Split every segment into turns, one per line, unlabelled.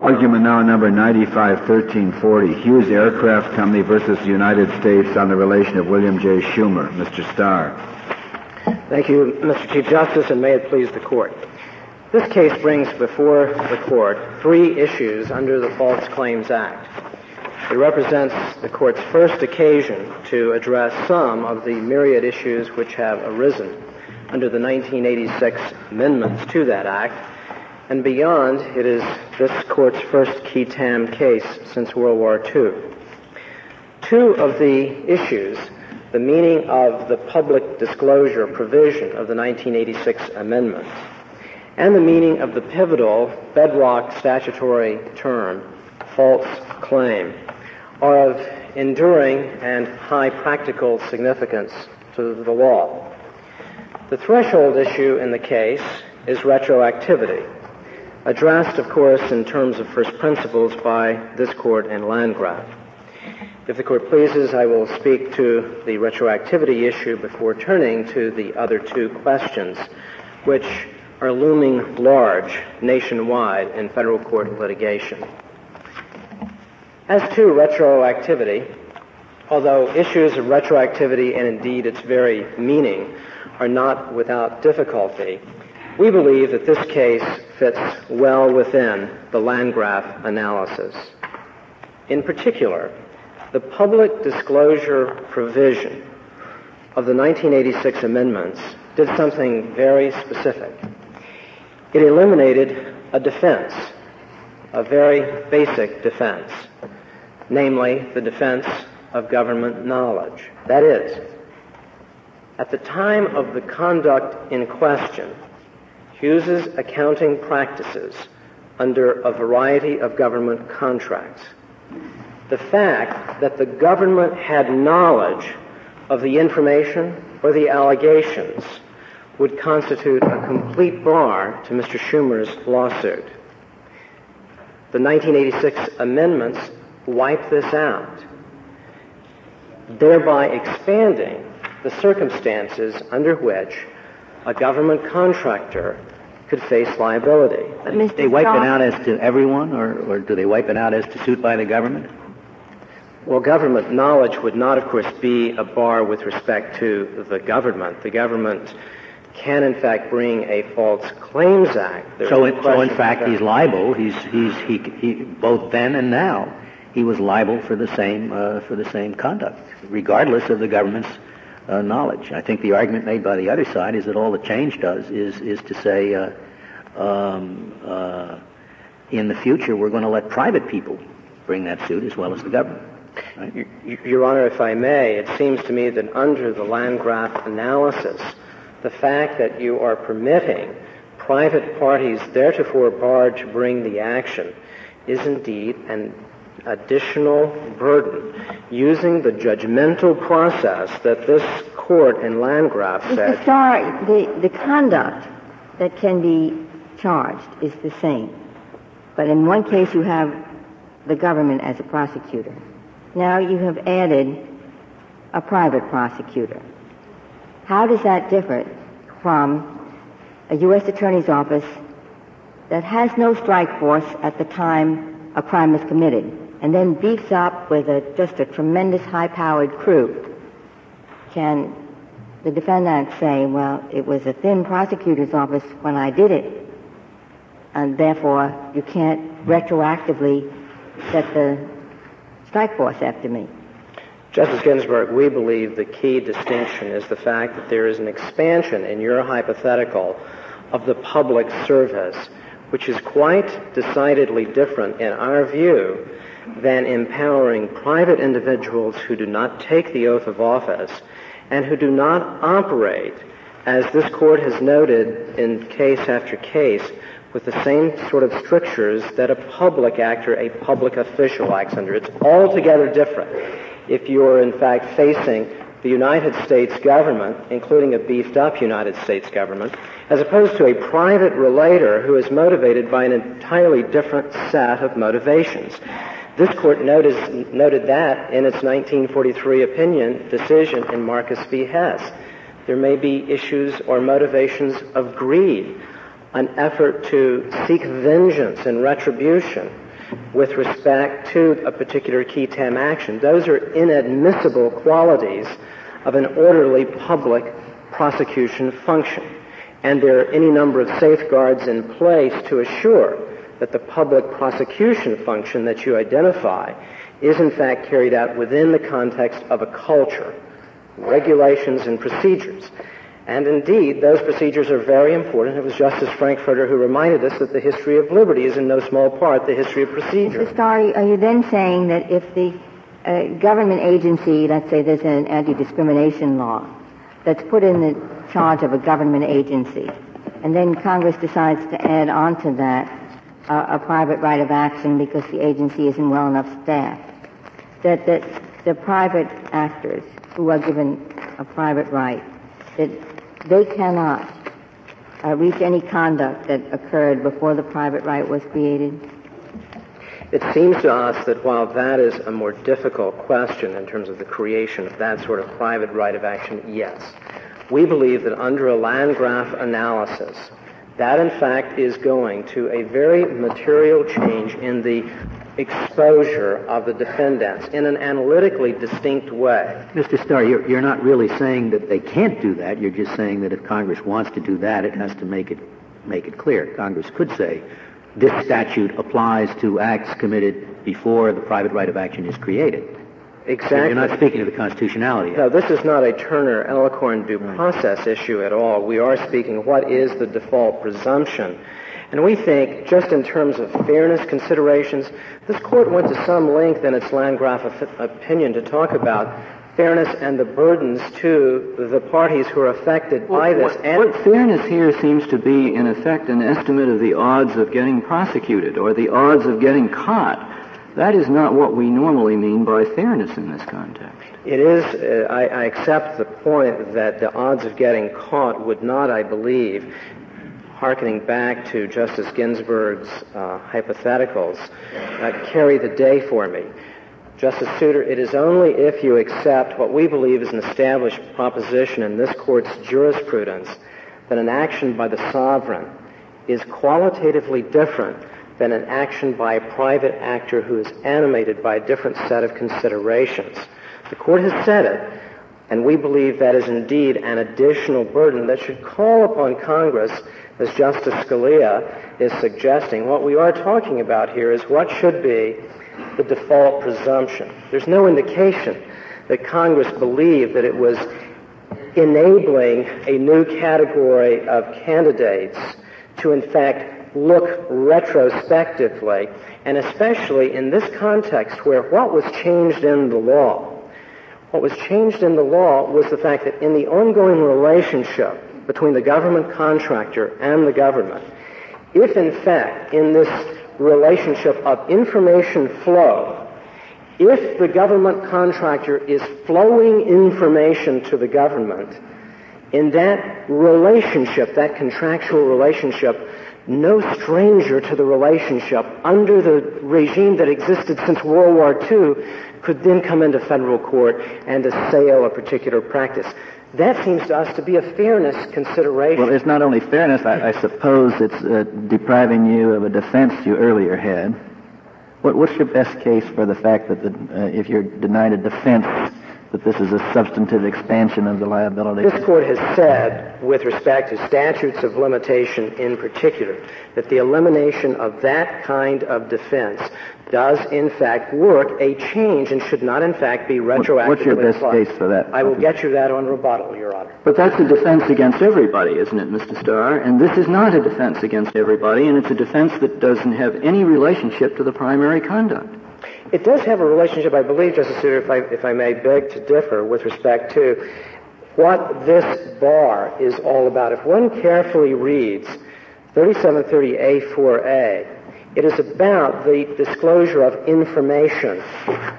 Argument now number 951340, Hughes Aircraft Company versus the United States on the relation of William J. Schumer. Mr. Starr.
Thank you, Mr. Chief Justice, and may it please the court. This case brings before the court three issues under the False Claims Act. It represents the court's first occasion to address some of the myriad issues which have arisen under the 1986 amendments to that act. And beyond, it is this court's first qui tam case since World War II. Two of the issues, the meaning of the public disclosure provision of the 1986 amendment, and the meaning of the pivotal bedrock statutory term, false claim, are of enduring and high practical significance to the law. The threshold issue in the case is retroactivity, addressed, of course, in terms of first principles by this court in Landgraf. If the court pleases, I will speak to the retroactivity issue before turning to the other two questions, which are looming large nationwide in federal court litigation. As to retroactivity, although issues of retroactivity and indeed its very meaning are not without difficulty, we believe that this case fits well within the Landgraf analysis. In particular, the public disclosure provision of the 1986 amendments did something very specific. It eliminated a defense, a very basic defense, namely the defense of government knowledge. That is, at the time of the conduct in question, Hughes's accounting practices under a variety of government contracts, the fact that the government had knowledge of the information or the allegations would constitute a complete bar to Mr. Schumer's lawsuit. The 1986 amendments wipe this out, thereby expanding the circumstances under which a government contractor could face liability.
But they wipe it out as to everyone, or, or do they wipe it out as to suit by the government?
Well, government knowledge would not, of course, be a bar with respect to the government. The government can, in fact, bring a false claims act.
so, in, so in fact, he's liable. He's, he's, he, he, both then and now, he was liable for the same, uh, for the same conduct, regardless of the government's uh, knowledge. I think the argument made by the other side is that all the change does is, is to say, uh, um, uh, in the future, we're going to let private people bring that suit as well as the government. Right?
Your Honor, if I may, it seems to me that under the Landgraf analysis, the fact that you are permitting private parties theretofore barred to bring the action is indeed an additional burden using the judgmental process that this court in Landgraf said.
Mr. Starr, the, the conduct that can be charged is the same. But in one case you have the government as a prosecutor. Now you have added a private prosecutor. How does that differ from a U.S. Attorney's Office that has no strike force at the time a crime is committed and then beefs up with a, just a tremendous high-powered crew? Can the defendant say, well, it was a thin prosecutor's office when I did it, and therefore you can't retroactively set the strike force after me?
Justice Ginsburg, we believe the key distinction is the fact that there is an expansion in your hypothetical of the public service, which is quite decidedly different in our view than empowering private individuals who do not take the oath of office and who do not operate, as this court has noted in case after case, with the same sort of strictures that a public actor, a public official acts under. It's altogether different if you're in fact facing the United States government, including a beefed up United States government, as opposed to a private relator who is motivated by an entirely different set of motivations. This court noticed, noted that in its 1943 opinion decision in Marcus v. Hess. There may be issues or motivations of greed, an effort to seek vengeance and retribution with respect to a particular qui tam action. Those are inadmissible qualities of an orderly public prosecution function. And there are any number of safeguards in place to assure that the public prosecution function that you identify is in fact carried out within the context of a culture, regulations and procedures. And indeed, those procedures are very important. It was Justice Frankfurter who reminded us that the history of liberty is in no small part the history of procedure.
Mr. Starry, are you then saying that if the uh, government agency, let's say there's an anti-discrimination law, that's put in the charge of a government agency, and then Congress decides to add on to that uh, a private right of action because the agency isn't well enough staffed, that, that the private actors who are given a private right, that they cannot uh, reach any conduct that occurred before the private right was created?
It seems to us that while that is a more difficult question in terms of the creation of that sort of private right of action, yes. We believe that under a Landgraf analysis, that in fact is going to a very material change in the exposure of the defendants in an analytically distinct way.
Mr. Starr, you're, you're not really saying that they can't do that. You're just saying that if Congress wants to do that, it has to make it make it clear. Congress could say this statute applies to acts committed before the private right of action is created.
Exactly.
You're not speaking of the constitutionality.
No, this is not a Turner Elkhorn due process issue at all. We are speaking what is the default presumption and we think, just in terms of fairness considerations, this court went to some length in its Landgraf opinion to talk about fairness and the burdens to the parties who are affected
well,
by this.
What, what, fairness here seems to be, in effect, an estimate of the odds of getting prosecuted or the odds of getting caught. That is not what we normally mean by fairness in this context.
It is, uh, I, I, accept the point that the odds of getting caught would not, I believe, harkening back to Justice Ginsburg's uh, hypotheticals, uh, carry the day for me. Justice Souter, it is only if you accept what we believe is an established proposition in this court's jurisprudence that an action by the sovereign is qualitatively different than an action by a private actor who is animated by a different set of considerations. The court has said it, and we believe that is indeed an additional burden that should call upon Congress as Justice Scalia is suggesting, what we are talking about here is what should be the default presumption. There's no indication that Congress believed that it was enabling a new category of candidates to in fact look retrospectively, and especially in this context where what was changed in the law, what was changed in the law was the fact that in the ongoing relationship between the government contractor and the government, if in fact in this relationship of information flow, if the government contractor is flowing information to the government, in that relationship, that contractual relationship, no stranger to the relationship under the regime that existed since World War II could then come into federal court and assail a particular practice. That seems to us to be a fairness consideration.
Well, it's not only fairness, I, I suppose it's uh, depriving you of a defense you earlier had. What, what's your best case for the fact that the, uh, if you're denied a defense, that this is a substantive expansion of the liability?
This court has said, with respect to statutes of limitation in particular, that the elimination of that kind of defense does in fact work a change and should not in fact be retroactively
What's your best
applied.
case for that?
I will get you that on rebuttal, Your Honor.
But that's a defense against everybody, isn't it, Mr. Starr? And this is not a defense against everybody, and it's a defense that doesn't have any relationship to the primary conduct.
It does have a relationship, I believe, Justice Souter, if I, if I may beg to differ with respect to what this bar is all about. If one carefully reads 3730A4A, it is about the disclosure of information.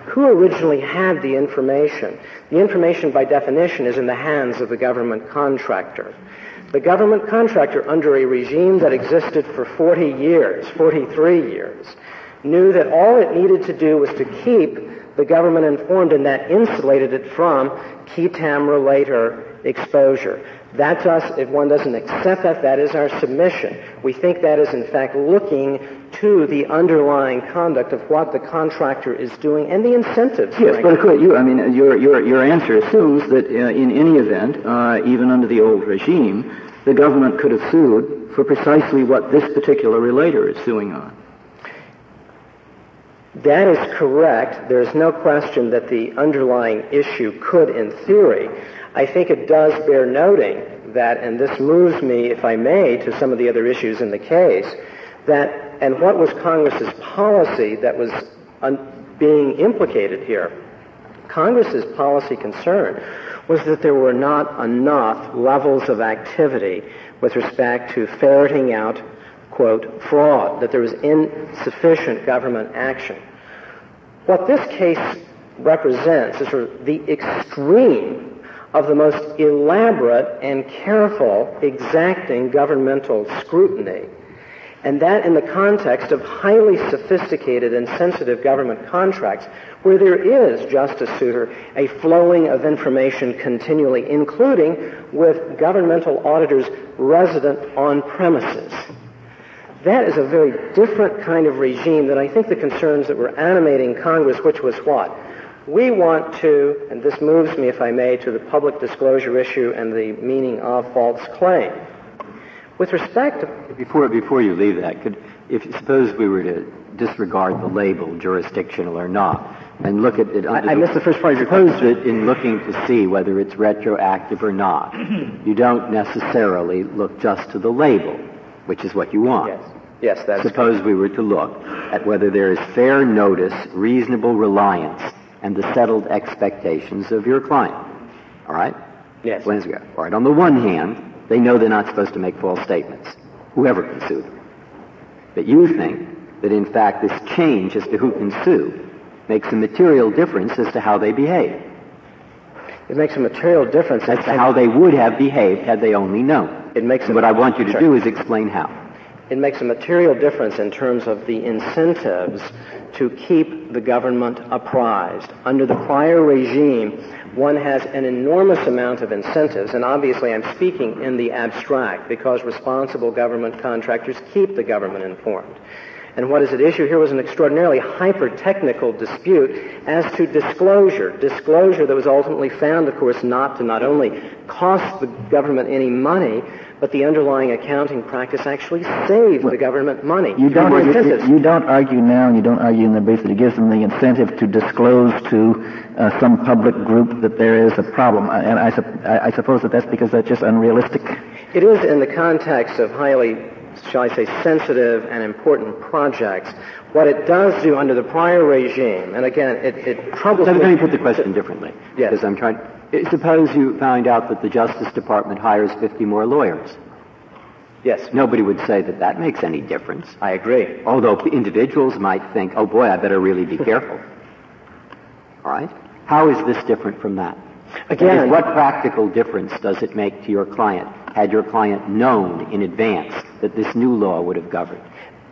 Who originally had the information? The information, by definition, is in the hands of the government contractor. The government contractor, under a regime that existed for 40 years, 43 years, knew that all it needed to do was to keep the government informed, and that insulated it from qui tam relator exposure. That to us, if one doesn't accept that, that is our submission. We think that is in fact looking to the underlying conduct of what the contractor is doing and the incentives.
Yes, but you, I mean, your, your, your answer assumes that uh, in any event, uh, even under the old regime, the government could have sued for precisely what this particular relator is suing on.
That is correct. There's no question that the underlying issue could, in theory. I think it does bear noting that, and this moves me, if I may, to some of the other issues in the case, that, and what was Congress's policy that was un- being implicated here? Congress's policy concern was that there were not enough levels of activity with respect to ferreting out quote, fraud, that there was insufficient government action. What this case represents is sort of the extreme of the most elaborate and careful, exacting governmental scrutiny. And that in the context of highly sophisticated and sensitive government contracts where there is, Justice Souter, a flowing of information continually, including with governmental auditors resident on premises. That is a very different kind of regime than I think the concerns that were animating Congress, which was what? We want to, and this moves me, if I may, to the public disclosure issue and the meaning of false claim. With respect to...
Before, before you leave that, could, if suppose we were to disregard the label jurisdictional or not, and look at it.
I, I missed the first part of your
Suppose that in looking to see whether it's retroactive or not, you don't necessarily look just to the label, which is what you want.
Yes. Yes, that's
Suppose we were to look at whether there is fair notice, reasonable reliance, and the settled expectations of your client. All right?
Yes.
All right. On the one hand, they know they're not supposed to make false statements. Whoever can sue them. But you think that in fact this change as to who can sue makes a material difference as to how they behave.
It makes a material difference
as to how they would have behaved had they only known.
It makes.
what I want you to do is explain how
it makes a material difference in terms of the incentives to keep the government apprised. Under the prior regime, one has an enormous amount of incentives, and obviously I'm speaking in the abstract because responsible government contractors keep the government informed. And what is at issue here was an extraordinarily hyper-technical dispute as to disclosure. Disclosure that was ultimately found, of course, not to not only cost the government any money, but the underlying accounting practice actually saved well, the government money.
You don't, you, you, don't argue now, and you don't argue in the brief that it gives them the incentive to disclose to uh, some public group that there is a problem. And I, I, I suppose that that's because that's just unrealistic.
It is in the context of highly shall I say, sensitive and important projects. What it does do under the prior regime, and again, it, it troubles
Let me put the question differently.
Yes.
Because I'm trying, eh, Suppose you find out that the Justice Department hires 50 more lawyers.
Yes.
Nobody would say that that makes any difference.
I agree.
Although individuals might think, oh boy, I better really be careful. All right? How is this different from that?
Again,
what practical difference does it make to your client had your client known in advance that this new law would have governed?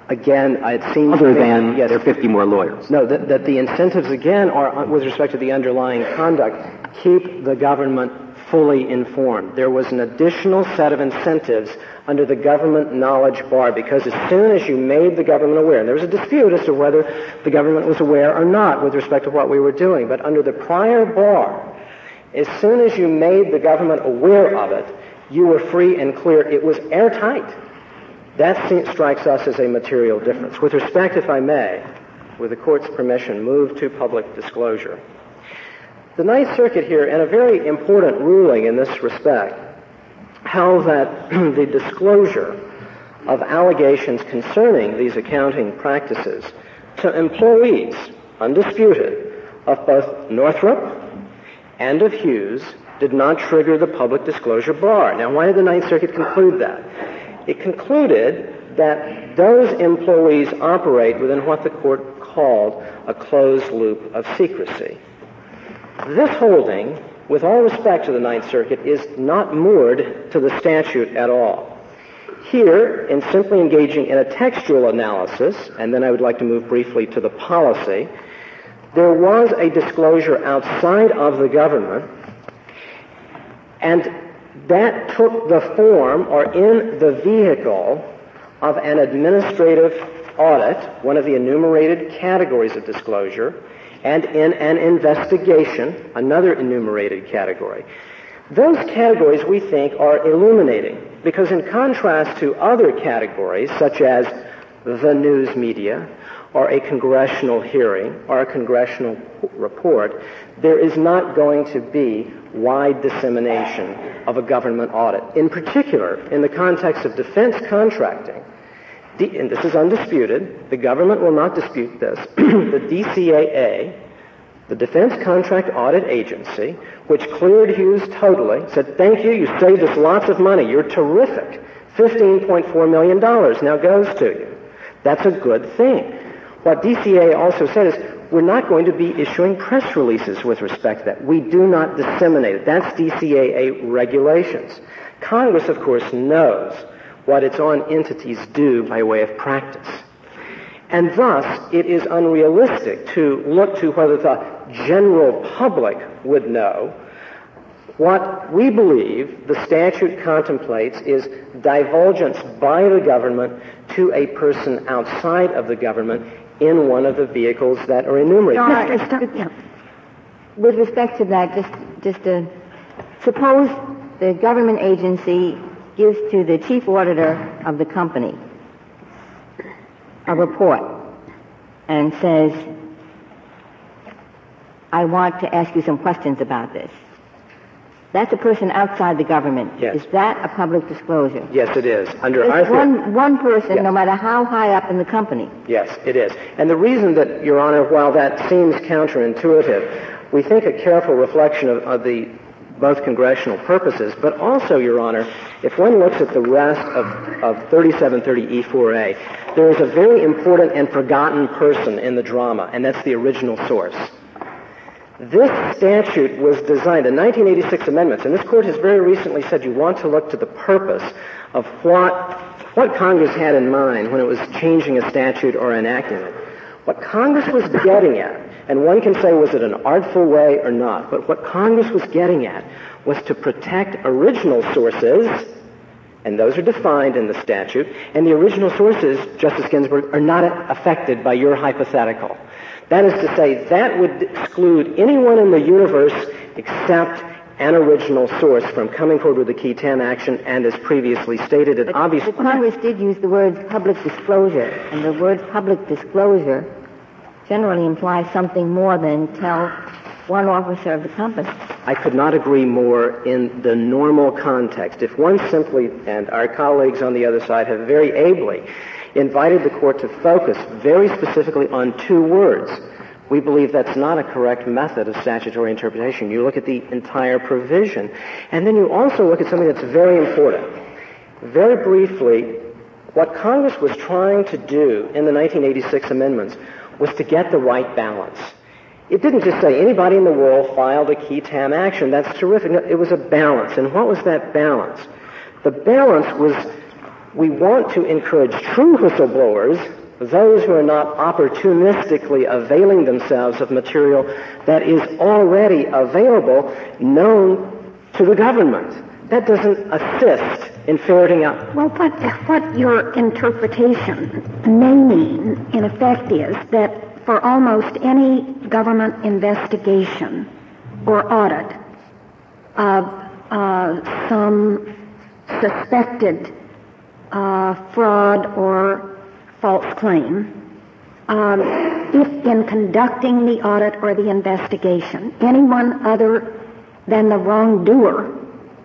Again, it seems
other than yes, there are 50 more lawyers.
No, that, that the incentives again are uh, with respect to the underlying conduct keep the government fully informed. There was an additional set of incentives under the government knowledge bar because as soon as you made the government aware, and there was a dispute as to whether the government was aware or not with respect to what we were doing, but under the prior bar, as soon as you made the government aware of it, you were free and clear. It was airtight. That strikes us as a material difference. With respect, if I may, with the court's permission, move to public disclosure. The Ninth Circuit here, in a very important ruling in this respect, held that the disclosure of allegations concerning these accounting practices to employees, undisputed, of both Northrop and of Hughes did not trigger the public disclosure bar. Now, why did the Ninth Circuit conclude that? It concluded that those employees operate within what the court called a closed loop of secrecy. This holding, with all respect to the Ninth Circuit, is not moored to the statute at all. Here, in simply engaging in a textual analysis, and then I would like to move briefly to the policy, there was a disclosure outside of the government, and that took the form or in the vehicle of an administrative audit, one of the enumerated categories of disclosure, and in an investigation, another enumerated category. Those categories we think are illuminating because in contrast to other categories such as the news media or a congressional hearing or a congressional report, there is not going to be wide dissemination of a government audit. In particular, in the context of defense contracting, and this is undisputed, the government will not dispute this, the DCAA, the Defense Contract Audit Agency, which cleared Hughes totally, said, thank you, you saved us lots of money, you're terrific. $15.4 million now goes to you. That's a good thing. What DCA also said is, we're not going to be issuing press releases with respect to that. We do not disseminate it. That's DCAA regulations. Congress, of course, knows what its own entities do by way of practice. And thus, it is unrealistic to look to whether the general public would know. What we believe the statute contemplates is divulgence by the government to a person outside of the government in one of the vehicles that are enumerated.
With respect to that, just, just to, suppose the government agency gives to the chief auditor of the company a report and says, I want to ask you some questions about this. That's a person outside the government.
Yes.
Is that a public disclosure?
Yes, it is. Under
It's
Arthur,
one, one person,
Yes.
no matter how high up in the company.
Yes, it is. And the reason that, Your Honor, while that seems counterintuitive, we think a careful reflection of, of the both congressional purposes, but also, Your Honor, if one looks at the rest of, of 3730E4A, there is a very important and forgotten person in the drama, and that's the original source. This statute was designed, the 1986 amendments, and this court has very recently said you want to look to the purpose of what, what Congress had in mind when it was changing a statute or enacting it. What Congress was getting at, and one can say was it an artful way or not, but what Congress was getting at was to protect original sources, and those are defined in the statute, and the original sources, Justice Ginsburg, are not affected by your hypothetical. That is to say, that would exclude anyone in the universe except an original source from coming forward with a qui tam action, and as previously stated, it
But,
obviously...
but Congress did use the words public disclosure, and the word public disclosure generally implies something more than tell one officer of the company.
I could not agree more in the normal context. If one simply, and our colleagues on the other side have very ably invited the court to focus very specifically on two words, we believe that's not a correct method of statutory interpretation. You look at the entire provision, and then you also look at something that's very important. Very briefly, what Congress was trying to do in the 1986 amendments was to get the right balance. It didn't just say anybody in the world filed a qui tam action. That's terrific. No, it was a balance. And what was that balance? The balance was we want to encourage true whistleblowers, those who are not opportunistically availing themselves of material that is already available, known to the government. That doesn't assist in ferreting out.
Well, what, what your interpretation may mean, in effect, is that for almost any government investigation or audit of uh, some suspected uh, fraud or false claim, um, if in conducting the audit or the investigation, anyone other than the wrongdoer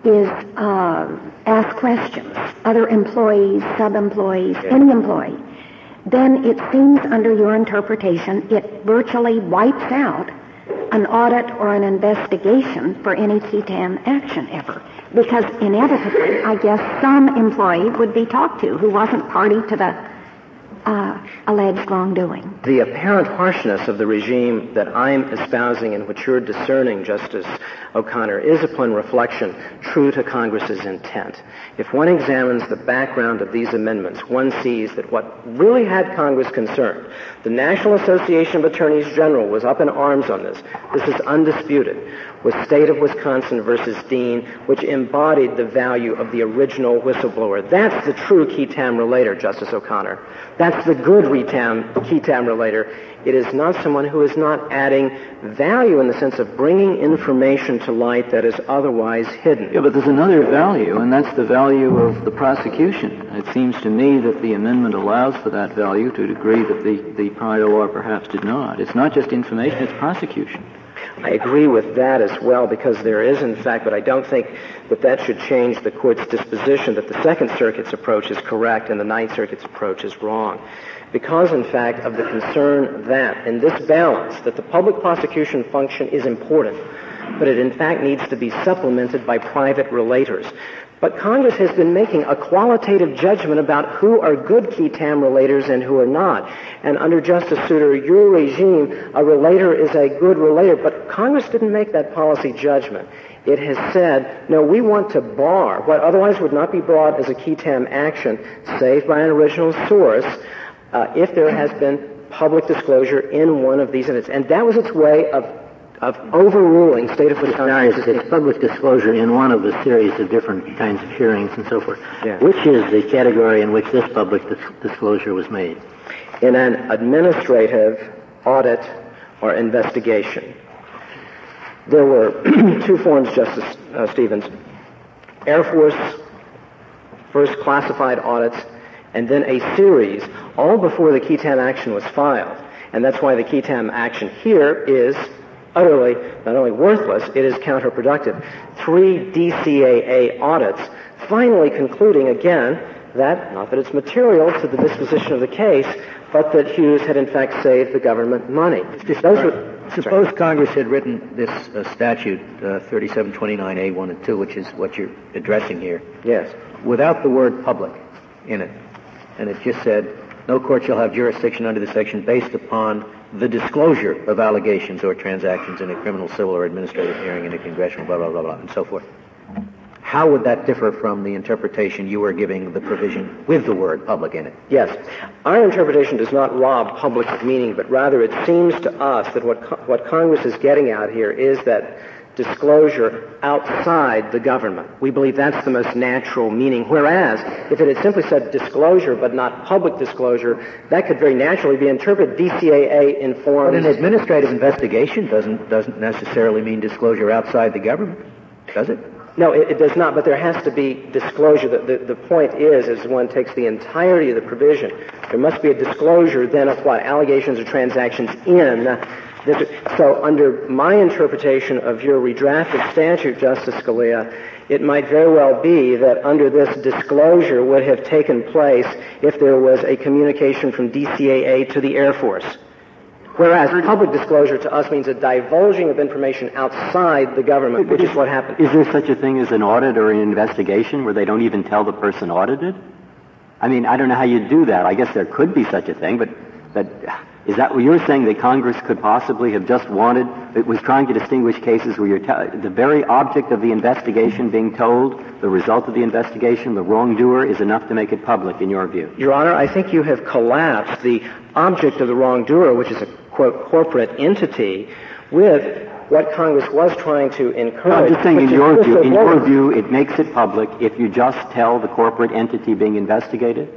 is uh, asked questions, other employees, sub-employees, any employee, then it seems under your interpretation it virtually wipes out an audit or an investigation for any qui tam action ever. Because inevitably, I guess some employee would be talked to who wasn't party to the uh, alleged wrongdoing.
The apparent harshness of the regime that I'm espousing and which you're discerning, Justice O'Connor, is upon reflection true to Congress's intent. If one examines the background of these amendments, one sees that what really had Congress concerned, the National Association of Attorneys General was up in arms on this. This is undisputed. Was State of Wisconsin versus Dean, which embodied the value of the original whistleblower. That's the true qui tam relator, Justice O'Connor. That's the good good qui tam relator. It is not someone who is not adding value in the sense of bringing information to light that is otherwise hidden.
Yeah, but there's another value, and that's the value of the prosecution. It seems to me that the amendment allows for that value to a degree that the, the prior law perhaps did not. It's not just information, it's prosecution.
I agree with that as well because there is, in fact, but I don't think that that should change the court's disposition that the Second Circuit's approach is correct and the Ninth Circuit's approach is wrong. Because, in fact, of the concern that, in this balance, that the public prosecution function is important, but it in fact needs to be supplemented by private relators. But Congress has been making a qualitative judgment about who are good qui tam relators and who are not. And under Justice Souter, your regime, a relator is a good relator. But Congress didn't make that policy judgment. It has said, no, we want to bar what otherwise would not be brought as a qui tam action, saved by an original source, uh, if there has been public disclosure in one of these entities. And that was its way of of overruling state of Wisconsin.
It's public disclosure in one of a series of different kinds of hearings and so forth.
Yeah.
Which is the category in which this public dis- disclosure was made?
In an administrative audit or investigation. There were two forms, Justice uh, Stevens. Air Force first classified audits and then a series, all before the qui tam action was filed. And that's why the qui tam action here is utterly not only worthless, it is counterproductive. Three DCAA audits finally concluding again that, not that it's material to the disposition of the case, but that Hughes had in fact saved the government money.
Were, Suppose. Congress had written this uh, statute, uh, 3729A1 and 2, which is what you're addressing here.
Yes.
Without the word public in it. And it just said, no court shall have jurisdiction under this section based upon the disclosure of allegations or transactions in a criminal, civil, or administrative hearing in a congressional, blah, blah, blah, blah, and so forth. How would that differ from the interpretation you are giving the provision with the word public in it?
Yes. Our interpretation does not rob public of meaning, but rather it seems to us that what, co- what Congress is getting at here is that disclosure outside the government. We believe that's the most natural meaning. Whereas, if it had simply said disclosure but not public disclosure, that could very naturally be interpreted DCAA informed.
But an administrative investigation doesn't, doesn't necessarily mean disclosure outside the government, does it?
No, it, it, does not, but there has to be disclosure. The, the, the, point is, as one takes the entirety of the provision, there must be a disclosure then of what allegations or transactions in so under my interpretation of your redrafted statute, Justice Scalia, it might very well be that under this disclosure would have taken place if there was a communication from DCAA to the Air Force. Whereas public disclosure to us means a divulging of information outside the government, which is what happened.
Is there such a thing as an audit or an investigation where they don't even tell the person audited? I mean, I don't know how you do that. I guess there could be such a thing, but, but uh, is that what you're saying that Congress could possibly have just wanted? It was trying to distinguish cases where you're te- the very object of the investigation being told, the result of the investigation, the wrongdoer, is enough to make it public, in your view.
Your Honor, I think you have collapsed the object of the wrongdoer, which is a quote corporate entity, with what Congress was trying to encourage.
I'm just saying, in your view, in your view, it makes it public if you just tell the corporate entity being investigated.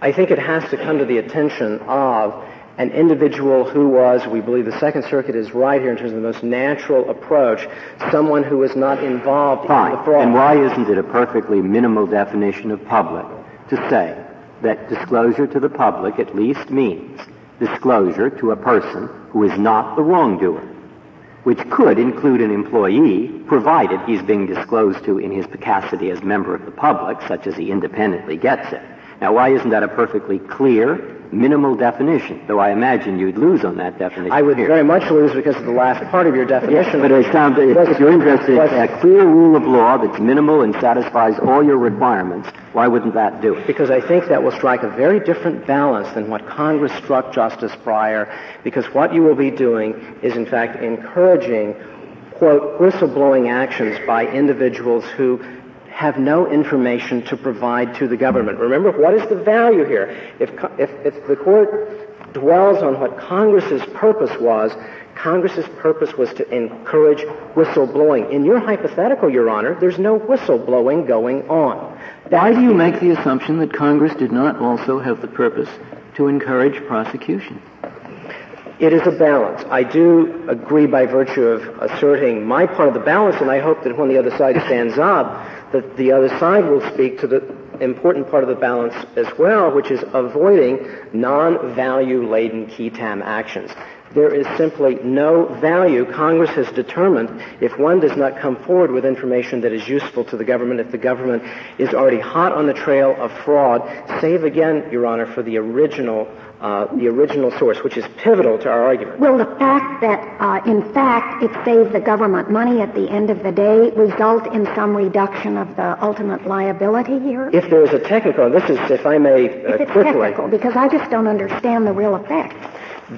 I think it has to come to the attention of an individual who was, we believe the Second Circuit is right here in terms of the most natural approach, someone who was not involved
Fine.
in the fraud.
And why isn't it a perfectly minimal definition of public to say that disclosure to the public at least means disclosure to a person who is not the wrongdoer, which could include an employee, provided he's being disclosed to in his capacity as member of the public, such as he independently gets it. Now, why isn't that a perfectly clear minimal definition, though I imagine you'd lose on that definition.
I would
here.
very much lose because of the last part of your definition.
Yes, but it sounds, if you're interested in a clear rule of law that's minimal and satisfies all your requirements, why wouldn't that do it?
Because I think that will strike a very different balance than what Congress struck Justice Breyer, because what you will be doing is in fact encouraging quote, whistleblowing actions by individuals who have no information to provide to the government. Remember, what is the value here? If, if, if the court dwells on what Congress's purpose was, Congress's purpose was to encourage whistleblowing. In your hypothetical, Your Honor, there's no whistleblowing going on.
Why do you make the assumption that Congress did not also have the purpose
to encourage prosecution.
It is a balance. I do agree by virtue of asserting my part of the balance, and I hope that when the other side stands up, that the other side will speak to the important part of the balance as well, which is avoiding non-value laden qui tam actions. There is simply no value. Congress has determined if one does not come forward with information that is useful to the government, if the government is already hot on the trail of fraud, save again, Your Honor, for the original uh, the original source, which is pivotal to our argument.
Will the fact that, uh, in fact, it saved the government money at the end of the day result in some reduction of the ultimate liability here?
If there is a technical, this is, if I may,
uh, if it's quickly, technical, because I just don't understand the real effects.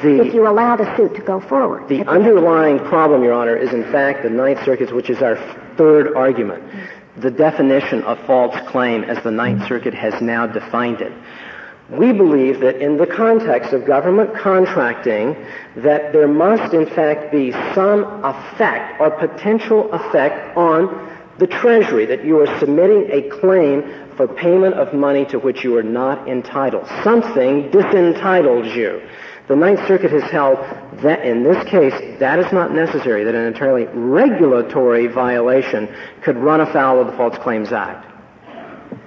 The, if you allow the suit to go forward.
The underlying problem, Your Honor, is in fact the Ninth Circuit, which is our third argument. The definition of false claim as the Ninth Circuit has now defined it we believe that in the context of government contracting, that there must in fact be some effect or potential effect on the Treasury, that you are submitting a claim for payment of money to which you are not entitled. Something disentitles you. The Ninth Circuit has held that in this case, that is not necessary, that an entirely regulatory violation could run afoul of the False Claims Act.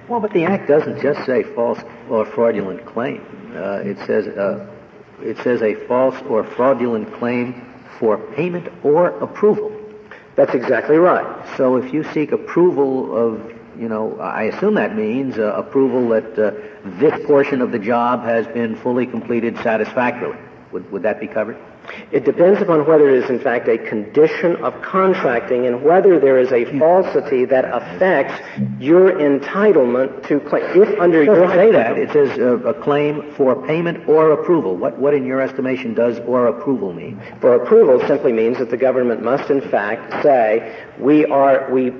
Well, but the Act doesn't just say false or fraudulent claim. Uh, it says uh, it says a false or fraudulent claim for payment or approval.
That's exactly right.
So if you seek approval of, you know, I assume that means uh, approval that uh, this portion of the job has been fully completed satisfactorily. Would, would that be covered?
It depends upon whether it is in fact a condition of contracting and whether there is a falsity that affects your entitlement to claim. If under your
say that it says uh, a claim for payment or approval. What what in your estimation does or approval mean?
For approval simply means that the government must in fact say we are we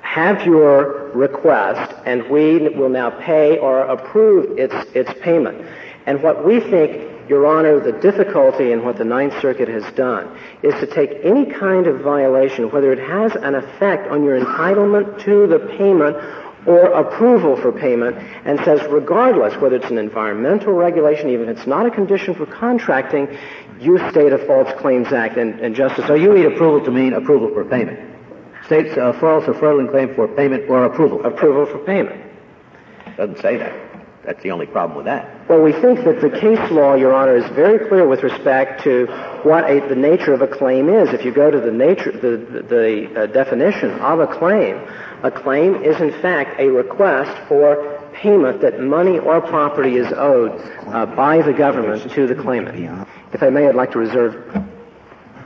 have your request and we will now pay or approve its its payment. And what we think your Honor, the difficulty in what the Ninth Circuit has done is to take any kind of violation, whether it has an effect on your entitlement to the payment or approval for payment, and says regardless whether it's an environmental regulation, even if it's not a condition for contracting, you state a False Claims Act. And, and Justice,
so you read approval to mean approval for payment. States a false or fraudulent claim for payment or approval.
Approval for payment.
Doesn't say that. That's the only problem with that.
Well, we think that the case law, Your Honor, is very clear with respect to what a, the nature of a claim is. If you go to the nature, the, the uh, definition of a claim, a claim is in fact a request for payment that money or property is owed uh, by the government to the claimant. If I may, I'd like to reserve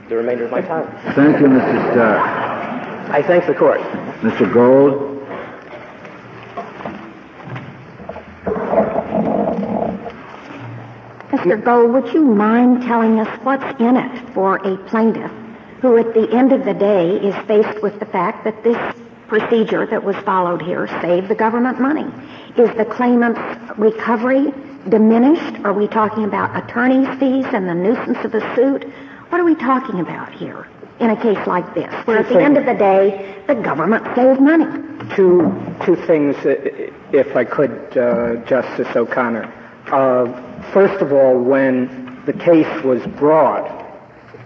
the remainder of my time.
Thank you, Mr. Starr.
I thank the court.
Mr. Gold.
Mr. Gold, would you mind telling us what's in it for a plaintiff who at the end of the day is faced with the fact that this procedure that was followed here saved the government money? Is the claimant's recovery diminished? Are we talking about attorney's fees and the nuisance of the suit? What are we talking about here in a case like this, where at the end of the day, the government saves money?
Two, two things, if I could, uh, Justice O'Connor. Uh, first of all, when the case was brought,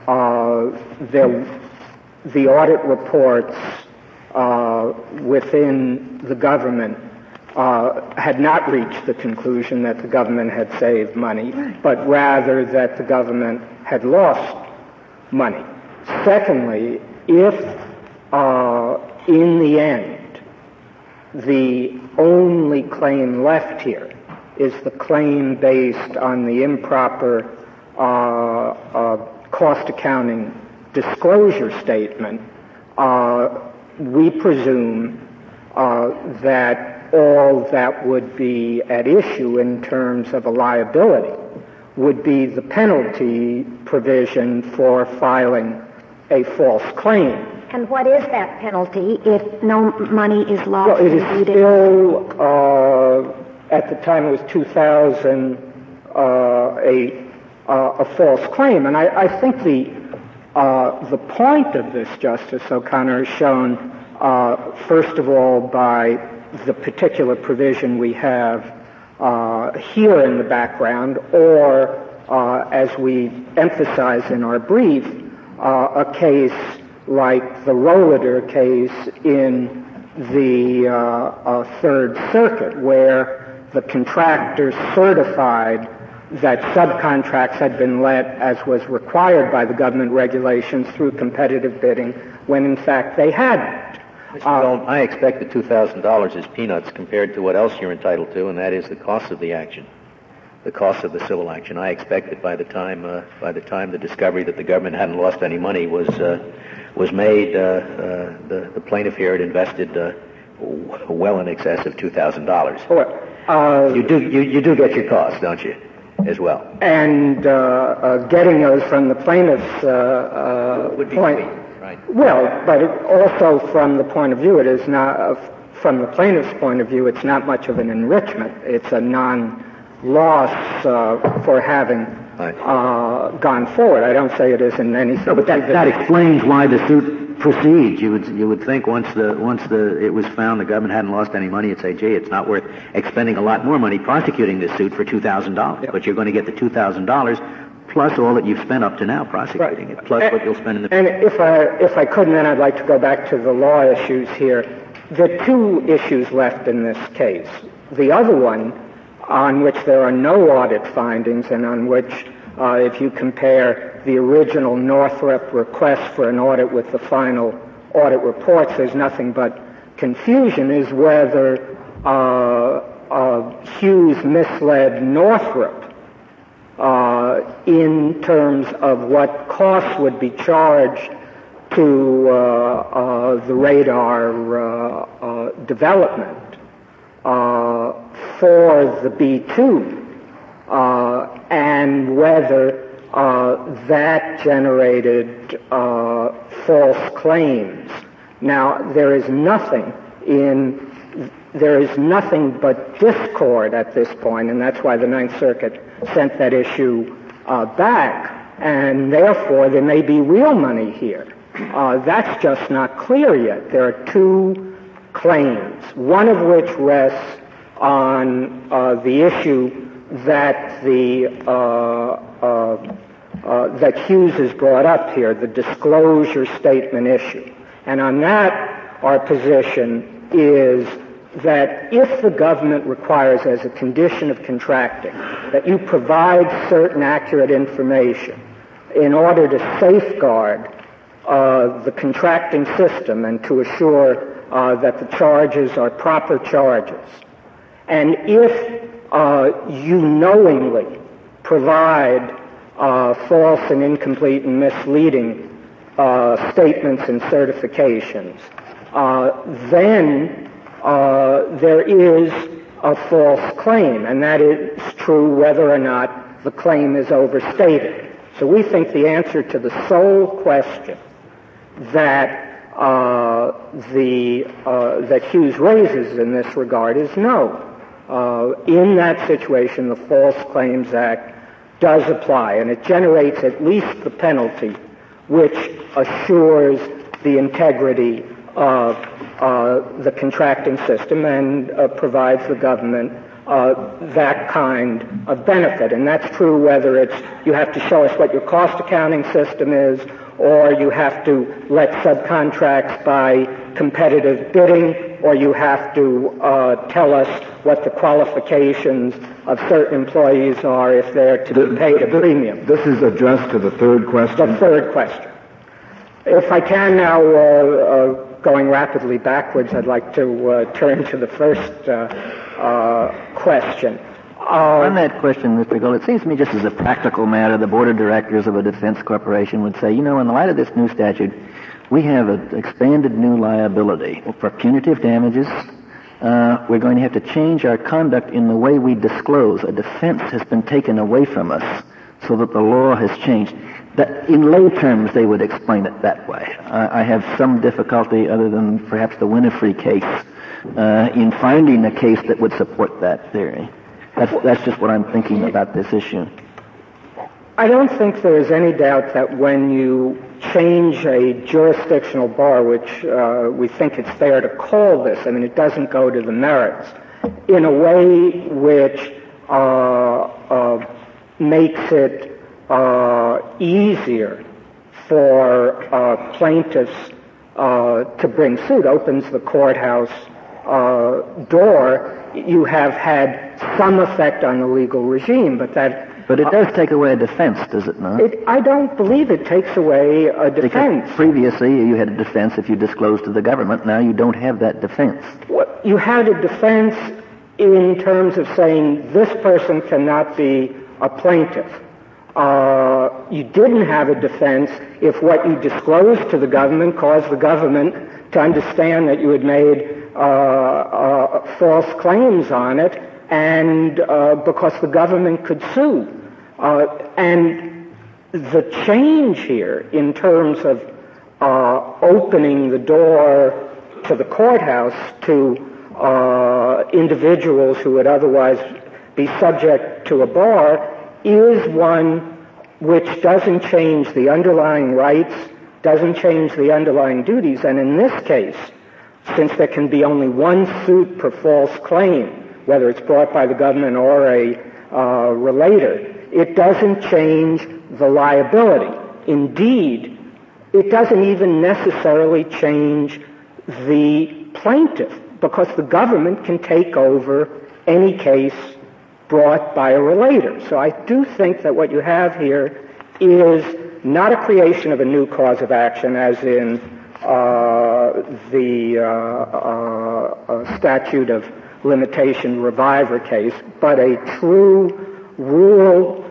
uh, there, the audit reports uh, within the government uh, had not reached the conclusion that the government had saved money, but rather that the government had lost money. Secondly, if uh, in the end the only claim left here is the claim based on the improper uh, uh, cost accounting disclosure statement, uh, we presume uh, that all that would be at issue in terms of a liability would be the penalty provision for filing a false claim.
And what is that penalty if no money is lost?
Well, it is still uh, at the time it was 2000, uh, a, uh, a false claim. And I, I think the, uh, the point of this, Justice O'Connor, is shown, uh, first of all, by the particular provision we have uh, here in the background, or uh, as we emphasize in our brief, uh, a case like the Rohleder case in the uh, uh, Third Circuit, where the contractor certified that subcontracts had been let as was required by the government regulations through competitive bidding when in fact they hadn't.
Uh, I expect the $2,000 is peanuts compared to what else you're entitled to, and that is the cost of the action, the cost of the civil action. I expect that by the time, uh, by the time the discovery that the government hadn't lost any money was, uh, was made, uh, uh, the, the plaintiff here had invested uh, well in excess of $2,000. you do, you, you do get your costs, don't you? as well.
And uh, uh, getting those from the plaintiff's uh, point.
Right.
Well, but also from the point of view, it is not, from the plaintiff's point of view, it's not much of an enrichment. It's a non-loss for having right. Uh, gone forward. I don't say it is in any.
No, but that, that explains why the suit proceeds. You would you would think once the once the it was found the government hadn't lost any money, it'd say, gee, it's not worth expending a lot more money prosecuting this suit for two thousand dollars. But you're going to get the two thousand dollars plus all that you've spent up to now prosecuting
right.
it, plus
and,
what you'll spend in the.
And if I if I could, then I'd like to go back to the law issues here. The two issues left in this case. The other one, on which there are no audit findings, and on which, uh, if you compare the original Northrop request for an audit with the final audit reports, there's nothing but confusion is whether uh, uh, Hughes misled Northrop uh, in terms of what costs would be charged to uh, uh, the radar development for the B-2 and whether uh, that generated uh, false claims. Now, there is nothing in there is nothing but discord at this point, and that's why the Ninth Circuit sent that issue uh, back, and therefore there may be real money here. Uh, that's just not clear yet. There are two claims, one of which rests on uh, the issue that the uh, uh, that Hughes has brought up here, the disclosure statement issue. And on that, our position is that if the government requires as a condition of contracting that you provide certain accurate information in order to safeguard uh, the contracting system and to assure uh, that the charges are proper charges, and if uh, you knowingly provide uh, false and incomplete and misleading uh, statements and certifications, uh, then uh, there is a false claim, and that is true whether or not the claim is overstated. So we think the answer to the sole question that the that Hughes raises in this regard is no. Uh, in that situation, the False Claims Act does apply, and it generates at least the penalty which assures the integrity of uh, the contracting system and uh, provides the government uh, that kind of benefit. And that's true whether it's you have to show us what your cost accounting system is, or you have to let subcontracts by competitive bidding, or you have to uh, tell us what the qualifications of certain employees are if they're to be paid a premium.
This is addressed to the third question?
The third question. If I can now, uh, uh, going rapidly backwards, I'd like to uh, turn to the first uh, uh, question.
On that question, Mr. Gold, it seems to me just as a practical matter, the board of directors of a defense corporation would say, you know, in the light of this new statute, we have an expanded new liability for punitive damages. Uh, we're going to have to change our conduct in the way we disclose. A defense has been taken away from us so that the law has changed. That in lay terms, they would explain it that way. I, I have some difficulty, other than perhaps the Winifrey case, uh, in finding a case that would support that theory. That's, that's just what I'm thinking about this issue.
I don't think there is any doubt that when you change a jurisdictional bar, which uh, we think it's fair to call this, I mean, it doesn't go to the merits, in a way which uh, uh, makes it uh, easier for uh, plaintiffs uh, to bring suit, opens the courthouse door, you have had some effect on the legal regime, but that
but it does take away a defense, does it not?
It, I don't believe it takes away a defense.
Because previously you had a defense if you disclosed to the government. Now you don't have that defense.
Well, you had a defense in terms of saying this person cannot be a plaintiff. Uh, you didn't have a defense if what you disclosed to the government caused the government to understand that you had made false claims on it, and uh, because the government could sue. Uh, and the change here in terms of uh, opening the door to the courthouse to uh, individuals who would otherwise be subject to a bar is one which doesn't change the underlying rights, doesn't change the underlying duties, and in this case, since there can be only one suit per false claim, whether it's brought by the government or a uh, relator, it doesn't change the liability. Indeed, it doesn't even necessarily change the plaintiff because the government can take over any case brought by a relator. So I do think that what you have here is not a creation of a new cause of action as in the uh, uh, uh statute of limitation reviver case, but a true rule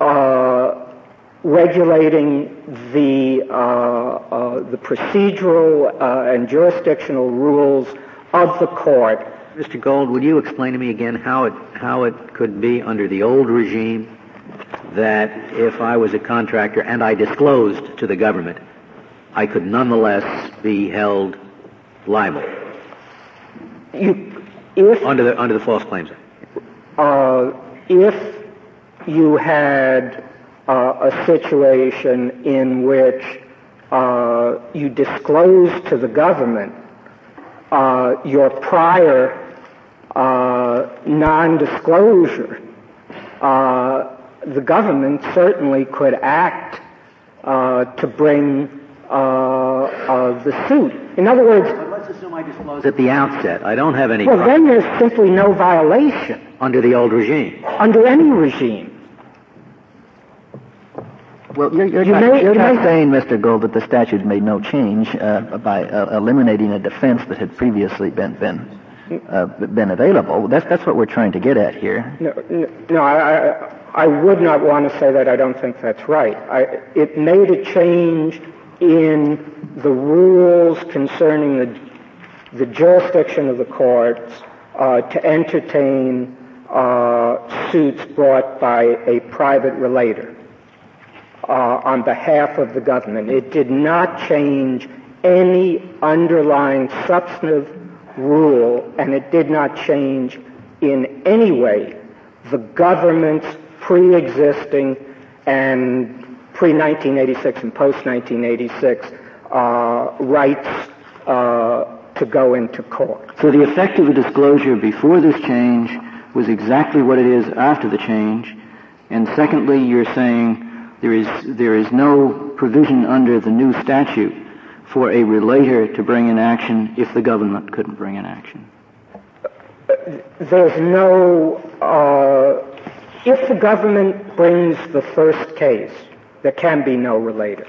uh, regulating the, uh, uh, the procedural uh, and jurisdictional rules of the court.
Mr. Gold, would you explain to me again how it, how it could be under the old regime that if I was a contractor and I disclosed to the government, I could nonetheless be held liable?
You, if
under the under the False Claims Act.
Uh, if you had uh, a situation in which uh, you disclosed to the government uh, your prior uh, non-disclosure, uh, the government certainly could act to bring the suit. In other words,
let's assume I disclose at the outset. I don't have any.
Well, then there's simply no violation
under the old regime.
Under any regime.
Well, you're, you're, you not, may, you're not saying, Mr. Gold, that the statute made no change uh, by uh, eliminating a defense that had previously been been uh, been available. That's that's what we're trying to get at here.
No, no, no I, I, I would not want to say that. I don't think that's right. I, it made a change in the rules concerning the the jurisdiction of the courts uh, to entertain uh, suits brought by a private relator uh, on behalf of the government. It did not change any underlying substantive rule, and it did not change in any way the government's pre-existing and pre-1986 and post-1986 uh, rights uh, to go into court.
So the effect of the disclosure before this change was exactly what it is after the change. And secondly, you're saying there is, there is no provision under the new statute for a relator to bring an action if the government couldn't bring an action.
There's no, uh, if the government brings the first case, there can be no relator.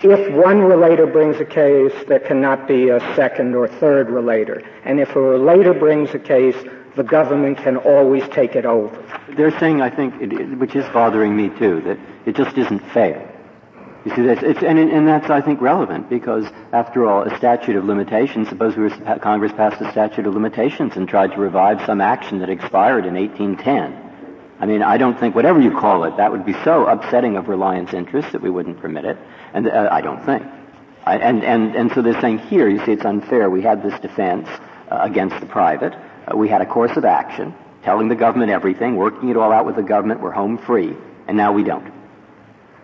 If one relator brings a case, there cannot be a second or third relator. And if a relator brings a case, the government can always take it over.
They're saying, I think, it, which is bothering me too, that it just isn't fair. You see, that's, and, and that's, I think, relevant because, after all, a statute of limitations, suppose we were, Congress passed a statute of limitations and tried to revive some action that expired in 1810. I mean, I don't think, whatever you call it, that would be so upsetting of reliance interests that we wouldn't permit it. And uh, I don't think. I, and, and, and so they're saying here, you see, it's unfair. We had this defense uh, against the private. Uh, we had a course of action, telling the government everything, working it all out with the government. We're home free, and now we don't.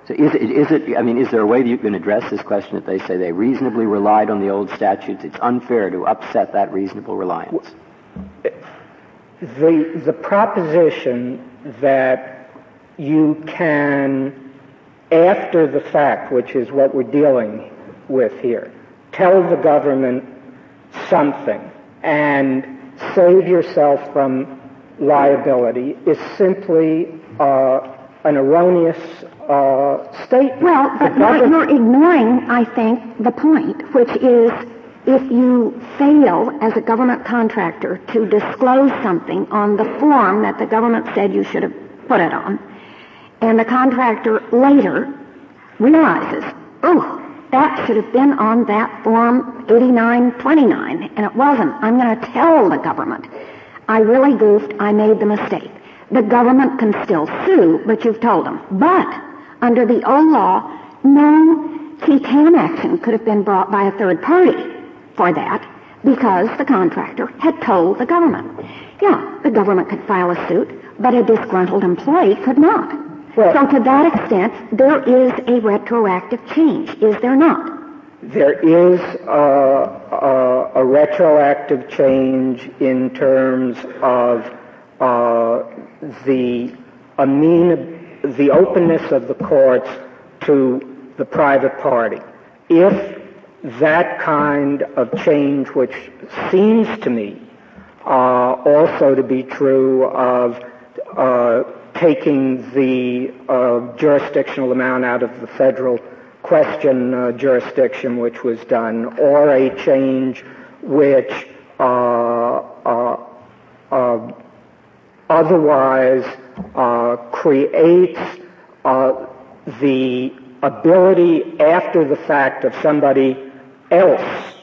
So is it, is it, I mean, is there a way that you can address this question that they say they reasonably relied on the old statutes? It's unfair to upset that reasonable reliance.
the, the proposition that you can, after the fact, which is what we're dealing with here, tell the government something and save yourself from liability is simply uh, an erroneous uh, statement.
Well, but you're, you're ignoring, I think, the point, which is if you fail as a government contractor to disclose something on the form that the government said you should have put it on, and the contractor later realizes, oh, that should have been on that form 8929, and it wasn't. I'm going to tell the government. I really goofed. I made the mistake. The government can still sue, but you've told them. But under the old law, no tam action could have been brought by a third party for that because the contractor had told the government. Yeah, the government could file a suit, but a disgruntled employee could not. Well, so to that extent, there is a retroactive change, is there not?
There is a, a, a retroactive change in terms of uh, the the openness of the courts to the private party. If that kind of change, which seems to me uh, also to be true of uh, taking the uh, jurisdictional amount out of the federal question uh, jurisdiction, which was done, or a change which uh, uh, otherwise creates the ability after the fact of somebody else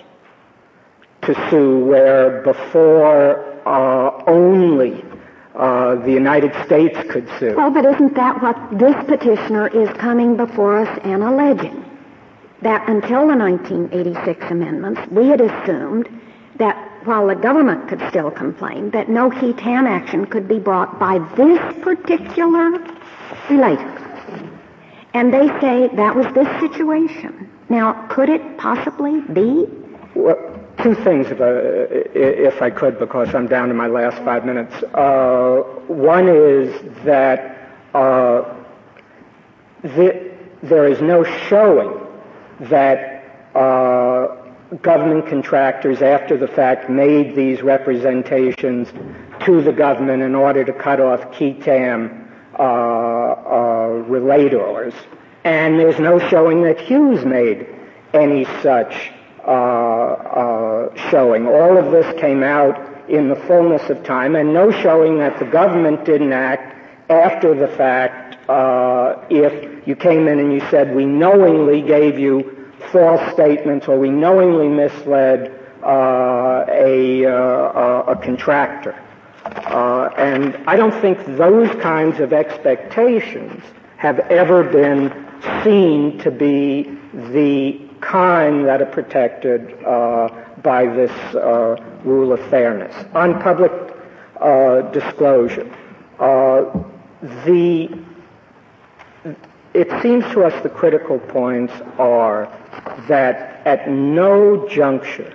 to sue where before uh, only uh, the United States could sue.
Well, but isn't that what this petitioner is coming before us and alleging? That until the 1986 amendments, we had assumed that while the government could still complain, that no qui tam action could be brought by this particular relator. And they say that was this situation. Now, could it possibly be?
Well, two things, if I, if I could, because I'm down to my last five minutes. Uh, one is that uh, the, there is no showing that uh, government contractors, after the fact, made these representations to the government in order to cut off qui tam uh, uh, relators and there's no showing that Hughes made any such uh, uh, showing. All of this came out in the fullness of time, and no showing that the government didn't act after the fact uh, if you came in and you said, we knowingly gave you false statements or we knowingly misled uh, a, uh, a, contractor. Uh, and I don't think those kinds of expectations have ever been seen to be the kind that are protected uh, by this uh, rule of fairness. On public uh, disclosure, uh, the it seems to us the critical points are that at no juncture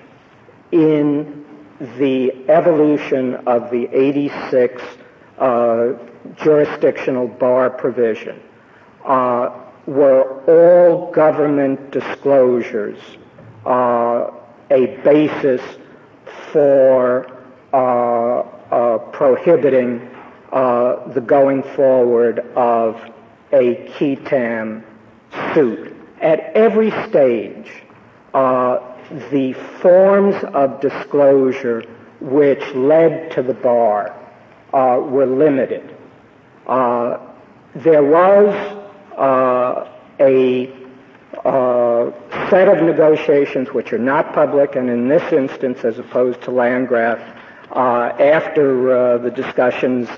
in the evolution of the 86 uh, jurisdictional bar provision uh, were all government disclosures uh, a basis for uh, uh, prohibiting uh, the going forward of a qui tam suit. At every stage, uh, the forms of disclosure which led to the bar uh, were limited. there was uh, a uh, set of negotiations which are not public, and in this instance, as opposed to Landgraf, uh, after the discussions,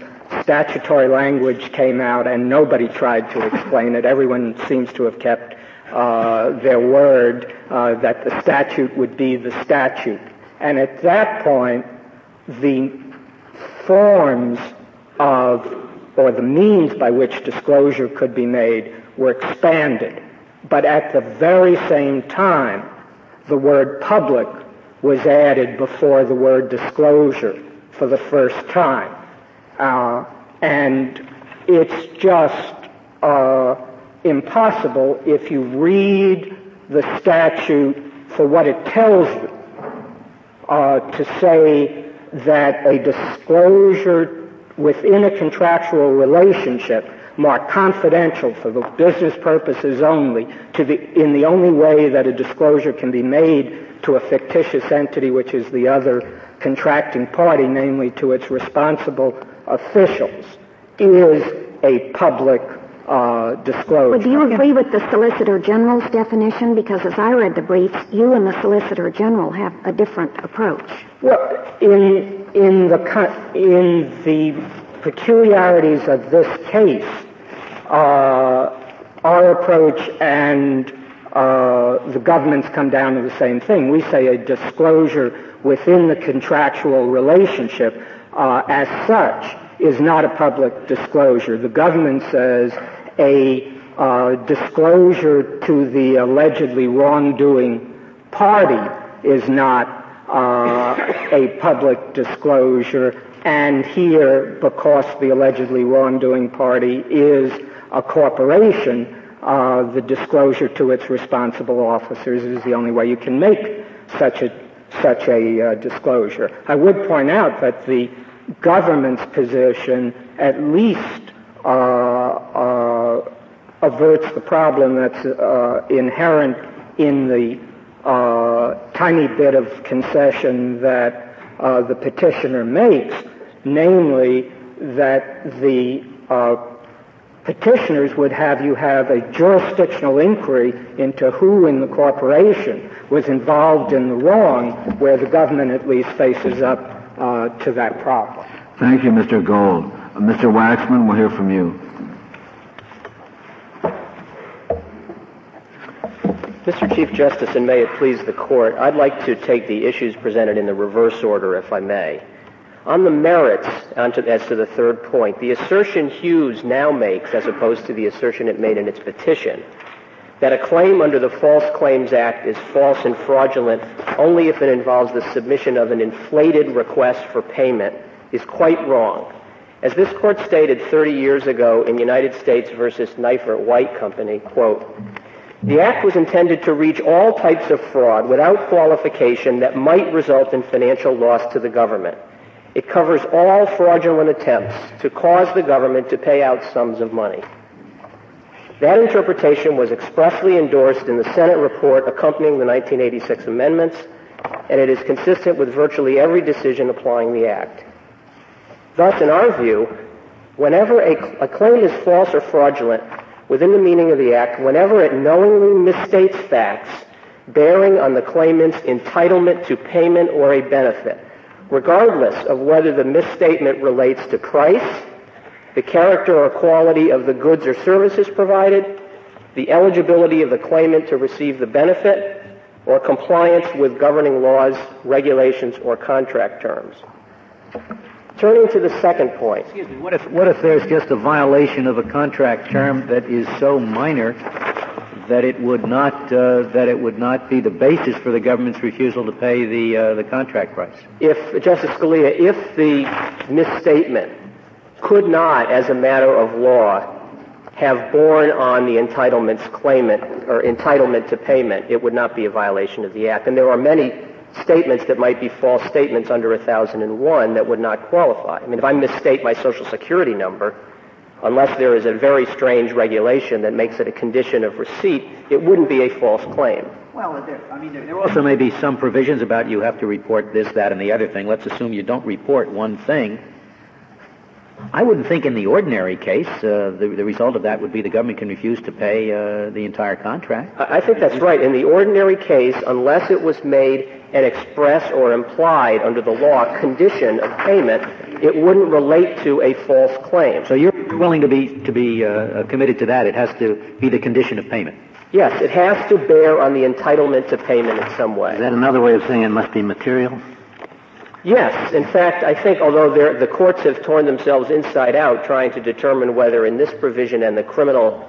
statutory language came out and nobody tried to explain it. Everyone seems to have kept uh, their word uh, that the statute would be the statute. And at that point, the forms of or the means by which disclosure could be made were expanded. But at the very same time, the word public was added before the word disclosure for the first time. Uh, and it's just uh, impossible if you read the statute for what it tells you uh, to say that a disclosure within a contractual relationship marked confidential for the business purposes only to the, in the only way that a disclosure can be made to a fictitious entity which is the other contracting party, namely to its responsible officials, is a public uh, disclosure.
Well, do you agree with the Solicitor General's definition? Because as I read the briefs, you and the Solicitor General have a different approach.
Well, in in the in the peculiarities of this case, uh, our approach and uh, the governments come down to the same thing. We say a disclosure within the contractual relationship uh, as such is not a public disclosure. The government says a uh, disclosure to the allegedly wrongdoing party is not uh, a public disclosure, and here, because the allegedly wrongdoing party is a corporation, uh, the disclosure to its responsible officers is the only way you can make such a such a uh, disclosure. I would point out that the government's position at least uh, uh, averts the problem that's uh, inherent in the tiny bit of concession that uh, the petitioner makes, namely that the petitioners would have you have a jurisdictional inquiry into who in the corporation was involved in the wrong, where the government at least faces up uh, to that problem.
Thank you, Mr. Gold. Uh, Mr. Waxman, we'll hear from you.
Mr. Chief Justice, and may it please the court, I'd like to take the issues presented in the reverse order, if I may. On the merits, as to the third point, the assertion Hughes now makes, as opposed to the assertion it made in its petition, that a claim under the False Claims Act is false and fraudulent only if it involves the submission of an inflated request for payment is quite wrong. As this court stated 30 years ago in United States versus Neifert-White Company, quote, the act was intended to reach all types of fraud without qualification that might result in financial loss to the government. It covers all fraudulent attempts to cause the government to pay out sums of money. That interpretation was expressly endorsed in the Senate report accompanying the 1986 amendments, and it is consistent with virtually every decision applying the Act. Thus, in our view, whenever a, a claim is false or fraudulent within the meaning of the Act, whenever it knowingly misstates facts bearing on the claimant's entitlement to payment or a benefit, regardless of whether the misstatement relates to price, the character or quality of the goods or services provided, the eligibility of the claimant to receive the benefit, or compliance with governing laws, regulations, or contract terms. Turning to the second point.
Excuse me, what if, what if there's just a violation of a contract term that is so minor that it would not uh, that it would not be the basis for the government's refusal to pay the uh, the contract price.
If Justice Scalia, if the misstatement could not, as a matter of law, have borne on the entitlements claimant or entitlement to payment, it would not be a violation of the Act. And there are many statements that might be false statements under 1001 that would not qualify. I mean, if I misstate my Social Security number, unless there is a very strange regulation that makes it a condition of receipt, it wouldn't be a false claim.
Well, there, I mean, there, there also may be some provisions about you have to report this, that, and the other thing. Let's assume you don't report one thing. I wouldn't think in the ordinary case uh, the, the result of that would be the government can refuse to pay uh, the entire contract.
I think that's right. In the ordinary case, unless it was made an express or implied under the law condition of payment, it wouldn't relate to a false claim.
So you're willing to be to be uh, committed to that? It has to be the condition of payment.
Yes, it has to bear on the entitlement to payment in some way.
Is that another way of saying it must be material?
Yes. In fact, I think although the courts have torn themselves inside out trying to determine whether in this provision and the criminal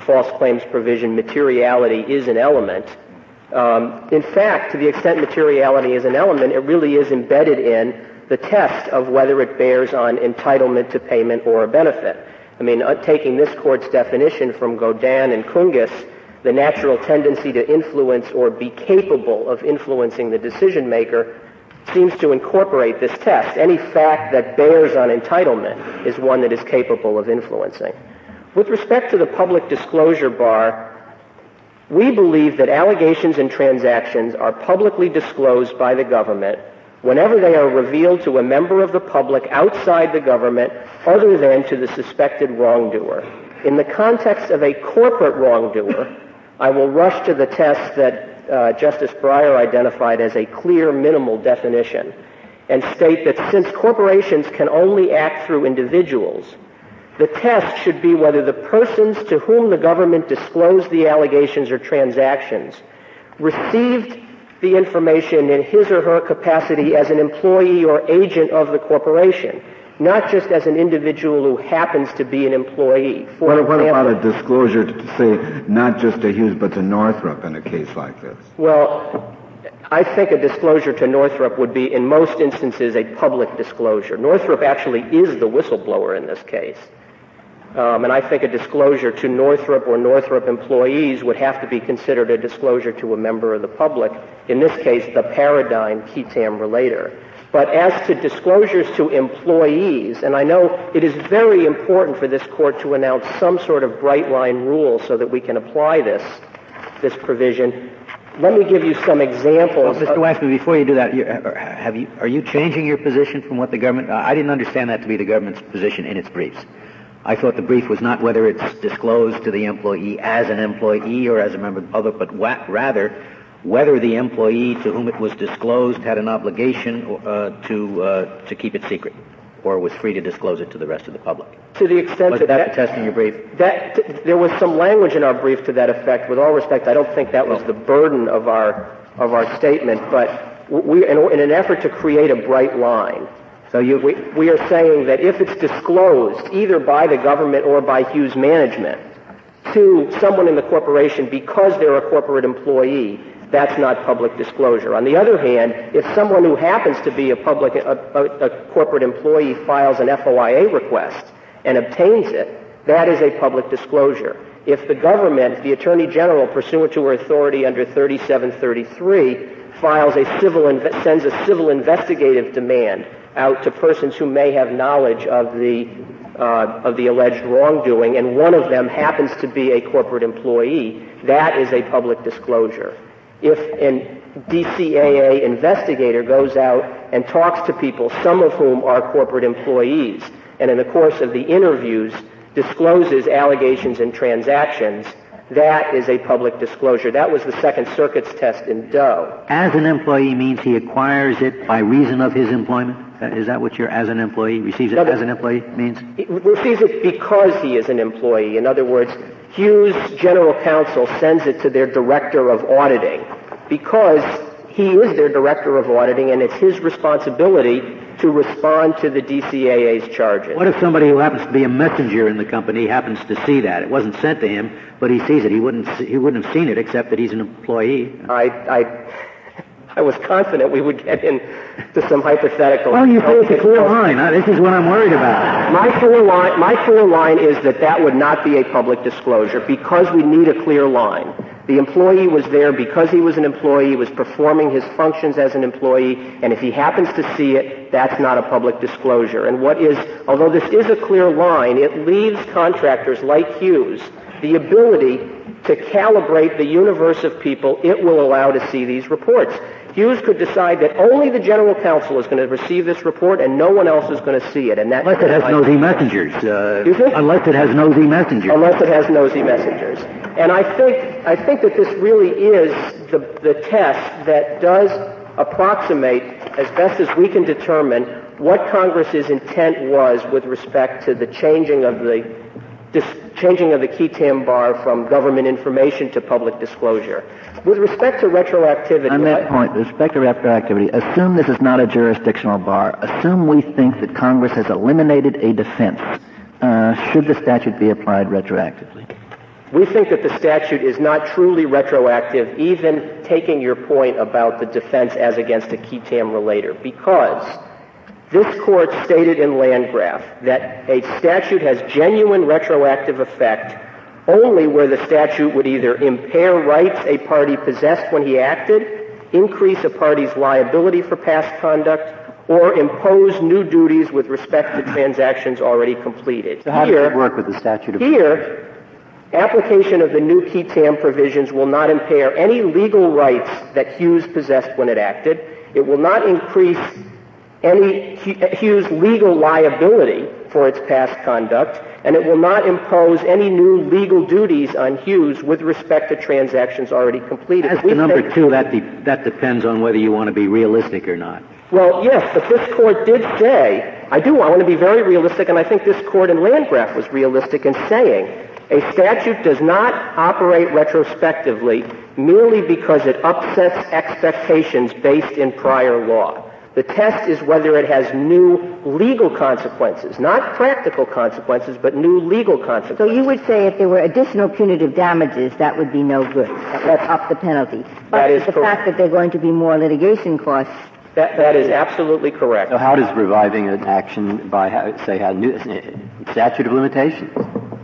false claims provision materiality is an element, um, in fact, to the extent materiality is an element, it really is embedded in the test of whether it bears on entitlement to payment or a benefit. I mean, uh, taking this court's definition from Gaudin and Kungys, the natural tendency to influence or be capable of influencing the decision maker seems to incorporate this test. Any fact that bears on entitlement is one that is capable of influencing. With respect to the public disclosure bar, we believe that allegations and transactions are publicly disclosed by the government whenever they are revealed to a member of the public outside the government other than to the suspected wrongdoer. In the context of a corporate wrongdoer, I will rush to the test that uh, Justice Breyer identified as a clear minimal definition and state that since corporations can only act through individuals, the test should be whether the persons to whom the government disclosed the allegations or transactions received the information in his or her capacity as an employee or agent of the corporation not just as an individual who happens to be an employee.
For what, what about a disclosure to say not just to Hughes but to Northrop in a case like this?
Well, I think a disclosure to Northrop would be, in most instances, a public disclosure. Northrop actually is the whistleblower in this case. Um, and I think a disclosure to Northrop or Northrop employees would have to be considered a disclosure to a member of the public. In this case, the paradigm qui tam relator. But as to disclosures to employees, and I know it is very important for this court to announce some sort of bright line rule so that we can apply this, this provision. Let me give you some examples.
Well, Mr. Waxman, before you do that, uh, have you, are you changing your position from what the government, uh, I didn't understand that to be the government's position in its briefs. I thought the brief was not whether it's disclosed to the employee as an employee or as a member of the public, but rather whether the employee to whom it was disclosed had an obligation uh, to uh, to keep it secret or was free to disclose it to the rest of the public.
To the extent
was
that,
that, test in your brief?
That t- there was some language in our brief to that effect. With all respect, I don't think that was the burden of our of our statement, but we, in, in an effort to create a bright line. So you, we, we are saying that if it's disclosed either by the government or by Hughes management to someone in the corporation because they're a corporate employee, that's not public disclosure. On the other hand, if someone who happens to be a public, a, a, corporate employee files an FOIA request and obtains it, that is a public disclosure. If the government, the Attorney General, pursuant to her authority under 3733, files a civil, sends a civil investigative demand out to persons who may have knowledge of the uh, of the alleged wrongdoing, and one of them happens to be a corporate employee, that is a public disclosure if a DCAA investigator goes out and talks to people, some of whom are corporate employees, and in the course of the interviews discloses allegations and transactions, that is a public disclosure. That was the Second Circuit's test in Doe.
As an employee means he acquires it by reason of his employment? Uh, is that what your as an employee receives it no, as an employee means?
He receives it because he is an employee. In other words, Hughes General Counsel sends it to their Director of Auditing because he is their Director of Auditing and it's his responsibility to respond to the DCAA's charges.
What if somebody who happens to be a messenger in the company happens to see that? It wasn't sent to him, but he sees it. He wouldn't, he wouldn't have seen it except that he's an employee.
I, I, I was confident we would get into some hypothetical.
Well, you it's a clear line. This is what I'm worried about.
My clear line, my clear line is that that would not be a public disclosure because we need a clear line. The employee was there because he was an employee, was performing his functions as an employee, and if he happens to see it, that's not a public disclosure. And what is, although this is a clear line, it leaves contractors like Hughes the ability to calibrate the universe of people it will allow to see these reports. Hughes could decide that only the general counsel is going to receive this report and no one else is going to see it. And that
unless it has nosy messengers. Uh, unless it has nosy messengers.
Unless it has nosy messengers. And I think I think that this really is the the test that does approximate as best as we can determine what Congress's intent was with respect to the changing of the this changing of the qui tam bar from government information to public disclosure. With respect to retroactivity...
On that point, with respect to retroactivity, assume this is not a jurisdictional bar. Assume we think that Congress has eliminated a defense. Uh, should the statute be applied retroactively?
We think that the statute is not truly retroactive, even taking your point about the defense as against a qui tam relator, because This court stated in Landgraf that a statute has genuine retroactive effect only where the statute would either impair rights a party possessed when he acted, increase a party's liability for past conduct, or impose new duties with respect to transactions already completed.
So how here, does it work with the statute of
Here, application of the new qui tam provisions will not impair any legal rights that Hughes possessed when it acted. It will not increase any Hughes legal liability for its past conduct, and it will not impose any new legal duties on Hughes with respect to transactions already completed.
As to number two, that, de- that depends on whether you want to be realistic or not.
Well, yes, but this court did say, I do, I want to be very realistic, and I think this court in Landgraf was realistic in saying a statute does not operate retrospectively merely because it upsets expectations based in prior law. The test is whether it has new legal consequences, not practical consequences, but new legal consequences.
So you would say if there were additional punitive damages, that would be no good. That would up the penalty. But
that is
the
correct.
fact that there are going to be more litigation costs.
That, that is absolutely correct.
So how does reviving an action by, say, a new statute of limitations?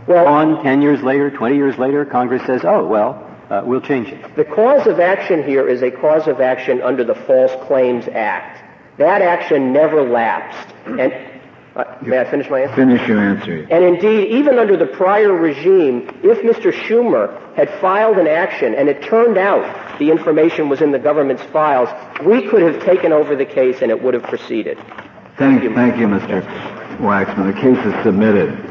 Well, on 10 years later, 20 years later, Congress says, oh, well, uh, we'll change it.
The cause of action here is a cause of action under the False Claims Act. That action never lapsed. And uh, may I finish my answer?
Finish your answer.
And indeed, even under the prior regime, if Mr. Schumer had filed an action and it turned out the information was in the government's files, we could have taken over the case and it would have proceeded.
Thank, thank you, Mr. Waxman. The case is submitted.